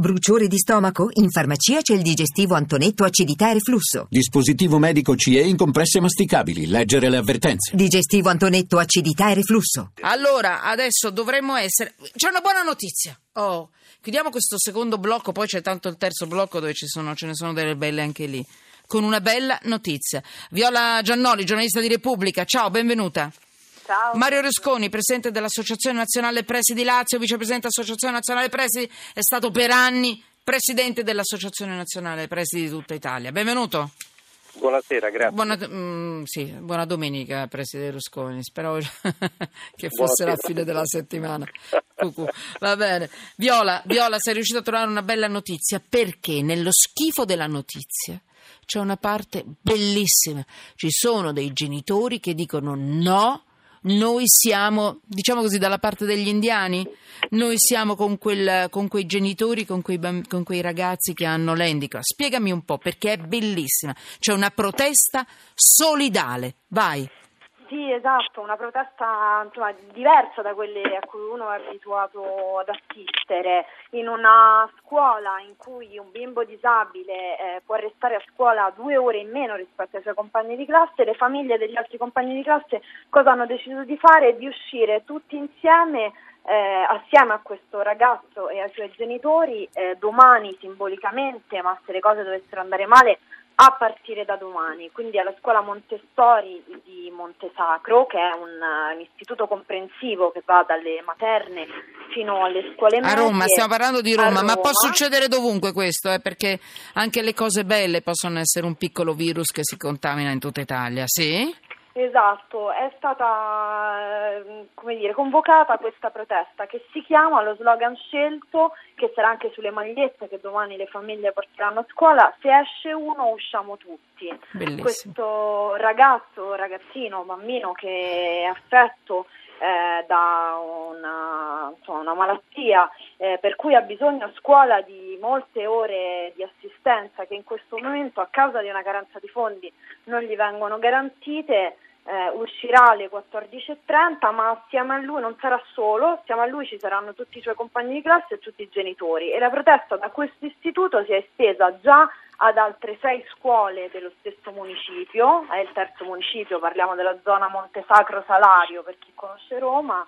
Bruciore di stomaco? In farmacia c'è il digestivo Antonetto acidità e reflusso. Dispositivo medico CE in compresse masticabili. Leggere le avvertenze. Digestivo Antonetto acidità e reflusso. Allora, adesso dovremmo essere. C'è una buona notizia. Oh, chiudiamo questo secondo blocco, poi c'è tanto il terzo blocco dove ci sono, ce ne sono delle belle anche lì. Con una bella notizia. Viola Giannoli, giornalista di Repubblica. Ciao, benvenuta. Ciao. Mario Rusconi, presidente dell'Associazione Nazionale Presidi Lazio, vicepresidente dell'Associazione Nazionale Presidi, è stato per anni presidente dell'Associazione Nazionale Presidi di tutta Italia. Benvenuto. Buonasera, grazie. Buona, mm, sì, buona domenica, Presidente Rusconi. Speravo che fosse Buonasera. la fine della settimana. Va bene. Viola, Viola, sei riuscita a trovare una bella notizia perché nello schifo della notizia c'è una parte bellissima. Ci sono dei genitori che dicono no. Noi siamo, diciamo così, dalla parte degli indiani, noi siamo con, quel- con quei genitori, con quei, con quei ragazzi che hanno l'handicap. Spiegami un po' perché è bellissima. C'è una protesta solidale. Vai. Sì, esatto, una protesta insomma, diversa da quelle a cui uno è abituato ad assistere. In una scuola in cui un bimbo disabile eh, può restare a scuola due ore in meno rispetto ai suoi compagni di classe, le famiglie degli altri compagni di classe cosa hanno deciso di fare? Di uscire tutti insieme eh, assieme a questo ragazzo e ai suoi genitori eh, domani simbolicamente, ma se le cose dovessero andare male, a partire da domani, quindi alla scuola Montessori di Montesacro, che è un, eh, un istituto comprensivo che va dalle materne fino alle scuole A medie. Roma, stiamo parlando di a Roma, ma può Roma. succedere dovunque questo, eh, perché anche le cose belle possono essere un piccolo virus che si contamina in tutta Italia, sì? Esatto, è stata eh, come dire, convocata questa protesta che si chiama, lo slogan scelto, che sarà anche sulle magliette che domani le famiglie porteranno a scuola, se esce uno usciamo tutti. Bellissimo. Questo ragazzo, ragazzino, bambino che è affetto eh, da una, insomma, una malattia eh, per cui ha bisogno a scuola di molte ore di assistenza che in questo momento a causa di una carenza di fondi non gli vengono garantite. Eh, uscirà alle 14.30 ma assieme a lui non sarà solo, assieme a lui ci saranno tutti i suoi compagni di classe e tutti i genitori. E la protesta da questo istituto si è estesa già ad altre sei scuole dello stesso municipio, è il terzo municipio, parliamo della zona Montesacro Salario per chi conosce Roma.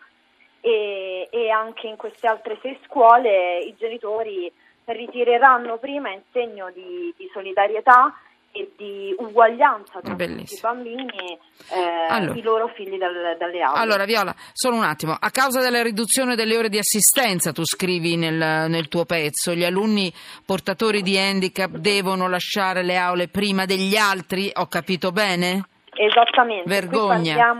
E, e anche in queste altre sei scuole i genitori ritireranno prima in segno di, di solidarietà e di uguaglianza tra tutti i Bellissimo. bambini eh, Allora. i loro figli dal- dalle aule. Allora, Viola, solo un attimo. A causa della riduzione delle ore di assistenza, tu scrivi nel, nel tuo pezzo, gli alunni portatori di handicap devono lasciare le aule prima degli altri, ho capito bene? Esattamente, Vergogna.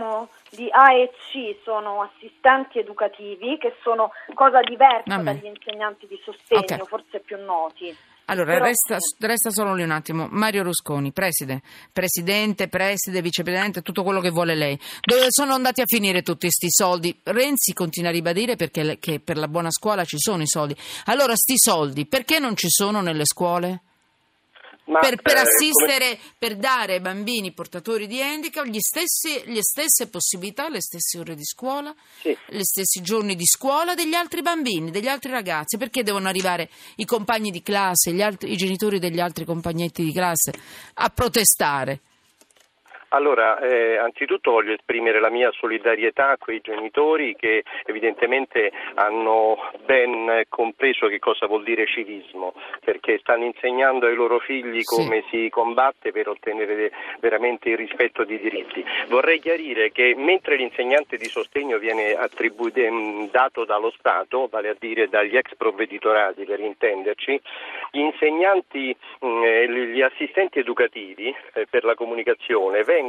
di A e C, sono assistenti educativi che sono cosa diversa dagli insegnanti di sostegno, Ok. forse più noti. Allora, Però- resta, resta solo lì un attimo. Mario Rusconi, preside, presidente, preside, vicepresidente, tutto quello che vuole lei. Dove sono andati a finire tutti questi soldi? Renzi continua a ribadire perché che per la buona scuola ci sono i soldi. Allora, sti soldi, perché non ci sono nelle scuole? Ma, per, per eh, assistere, per dare ai bambini portatori di handicap gli stessi- le stesse possibilità, le stesse ore di scuola, Sì. gli stessi giorni di scuola degli altri bambini, degli altri ragazzi. Perché devono arrivare i compagni di classe, gli altri- i genitori degli altri compagnetti di classe a protestare? Allora, eh, anzitutto voglio esprimere la mia solidarietà a quei genitori che evidentemente hanno ben compreso che cosa vuol dire civismo, perché stanno insegnando ai loro figli Sì. come si combatte per ottenere veramente il rispetto di diritti. Vorrei chiarire che mentre l'insegnante di sostegno viene attribu- ehm, dato dallo Stato, vale a dire dagli ex provveditorati per intenderci, gli insegnanti, eh, gli assistenti educativi eh, per la comunicazione vengono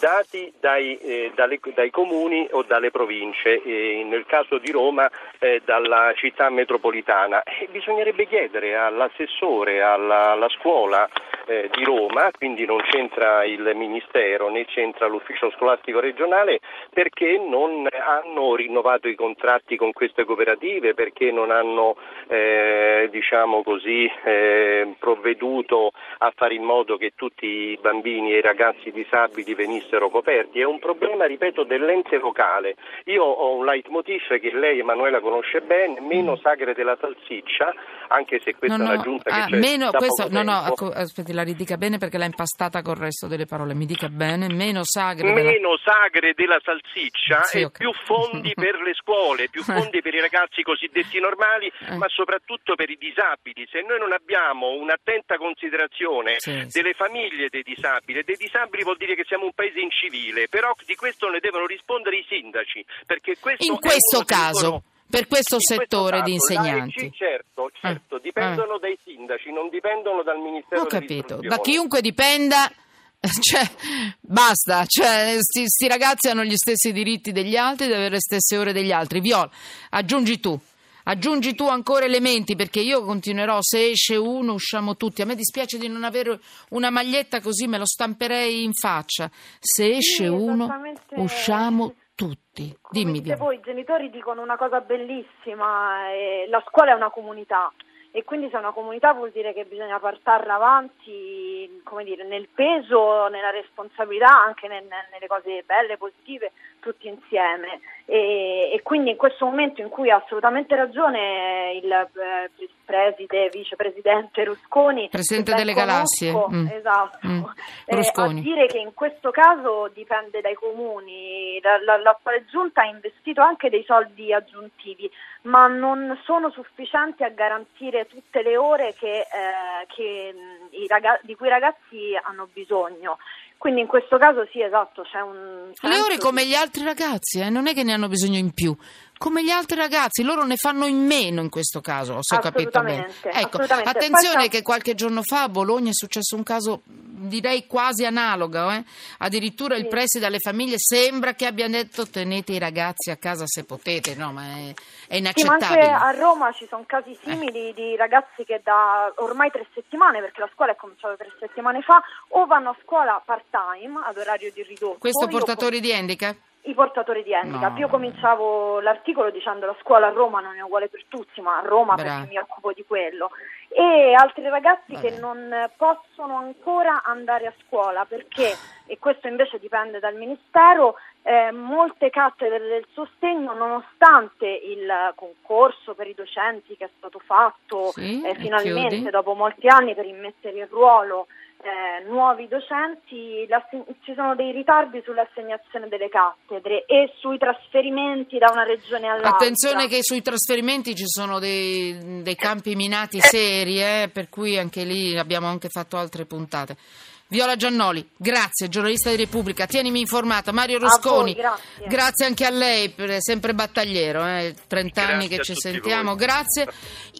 dati dai, eh, dalle- dai comuni o dalle province, e nel caso di Roma eh, dalla città metropolitana. E bisognerebbe chiedere all'assessore, alla, alla scuola, eh, di Roma, quindi non c'entra il Ministero né c'entra l'ufficio scolastico regionale perché non hanno rinnovato i contratti con queste cooperative, perché non hanno eh, diciamo così, eh, provveduto a fare in modo che tutti i bambini e i ragazzi disabili venissero coperti. È un problema, ripeto, dell'ente locale. Io ho un leitmotiv che lei Emanuela conosce bene, meno sagre della salsiccia, anche se questa No, è no, un'aggiunta ah, che c'è meno, questo, poco no, no, aspetti, la ridica bene perché l'ha impastata col resto delle parole. Mi dica bene, meno sagre. della- Meno sagre della salsiccia Sì, e ok. più fondi per le scuole, più fondi per i ragazzi cosiddetti normali, Eh. ma soprattutto per i disabili. Se noi non abbiamo un'attenta considerazione Sì, delle famiglie dei disabili, dei disabili vuol dire che siamo un paese incivile, però di questo ne devono rispondere i sindaci, perché questo In è questo caso, loro- per questo in questo settore di caso, insegnanti. l'AEC, certo, certo, Eh, dipendono dai sindaci, non dipendono dal Ministero Ho capito, da chiunque dipenda, cioè, basta, cioè, sti, sti ragazzi hanno gli stessi diritti degli altri, devono avere le stesse ore degli altri. Viola, aggiungi tu. Aggiungi tu ancora elementi perché io continuerò, se esce uno usciamo tutti. A me dispiace di non avere una maglietta così me lo stamperei in faccia. Se esce Sì, uno usciamo tutti. Dimmi Viola. voi, i genitori dicono una cosa bellissima, eh, la scuola è una comunità e quindi se è una comunità vuol dire che bisogna portarla avanti come dire, nel peso, nella responsabilità, anche nel- nelle cose belle, positive, tutti insieme. E, e quindi in questo momento in cui ha assolutamente ragione il eh, preside, vicepresidente Rusconi, Presidente delle galassie. conosco, Mm. esatto, Mm. eh, a dire che in questo caso dipende dai comuni, la, l'attuale giunta ha investito anche dei soldi aggiuntivi, ma non sono sufficienti a garantire tutte le ore che, eh, che, mh, i raga- di cui i ragazzi hanno bisogno. Quindi in questo caso sì, esatto, c'è un... Le ore come gli altri ragazzi, eh, non è che ne hanno bisogno in più. Come gli altri ragazzi, loro ne fanno in meno in questo caso, se ho capito bene. Ecco, attenzione che qualche giorno fa a Bologna è successo un caso direi quasi analogo, eh? addirittura il preside alle famiglie sembra che abbia detto tenete i ragazzi a casa se potete, no ma è, è Sì, ma inaccettabile. anche a Roma ci sono casi simili di ragazzi che da ormai tre settimane, perché la scuola è cominciata tre settimane fa, o vanno a scuola part-time ad orario di ridotto. Questo Io portatori di handicap? I portatori di handicap. No. Io cominciavo l'articolo dicendo la scuola a Roma non è uguale per tutti, ma a Roma Brava. perché mi occupo di quello. E altri ragazzi Vabbè. che non possono ancora andare a scuola perché, e questo invece dipende dal Ministero, eh, molte cattedre del sostegno, nonostante il concorso per i docenti che è stato fatto Sì, eh, finalmente chiudi. dopo molti anni per immettere in ruolo eh, nuovi docenti, ci sono dei ritardi sull'assegnazione delle cattedre e sui trasferimenti da una regione all'altra. Attenzione che sui trasferimenti ci sono dei, dei campi minati seri, eh, per cui anche lì abbiamo anche fatto altre puntate. Viola Giannoli, grazie, giornalista di Repubblica, tienimi informata. Mario voi, Rusconi, grazie. anche a lei, per- sempre battagliero, eh, 30 anni Grazie che a ci sentiamo, voi. grazie.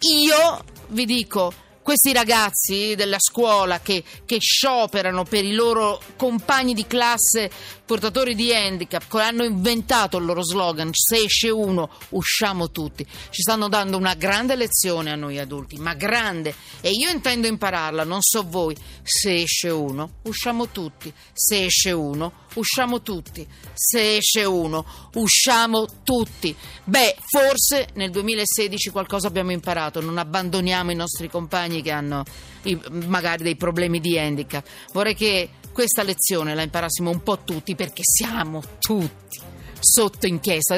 Io vi dico, questi ragazzi della scuola che, che scioperano per i loro compagni di classe portatori di handicap, che hanno inventato il loro slogan, se esce uno usciamo tutti, ci stanno dando una grande lezione a noi adulti, ma grande, e io intendo impararla, non so voi, se esce uno usciamo tutti, se esce uno usciamo tutti, se esce uno usciamo tutti. Beh, forse nel 2016 qualcosa abbiamo imparato, non abbandoniamo i nostri compagni che hanno magari dei problemi di handicap. Vorrei che questa lezione la imparassimo un po' tutti perché siamo tutti sotto inchiesta.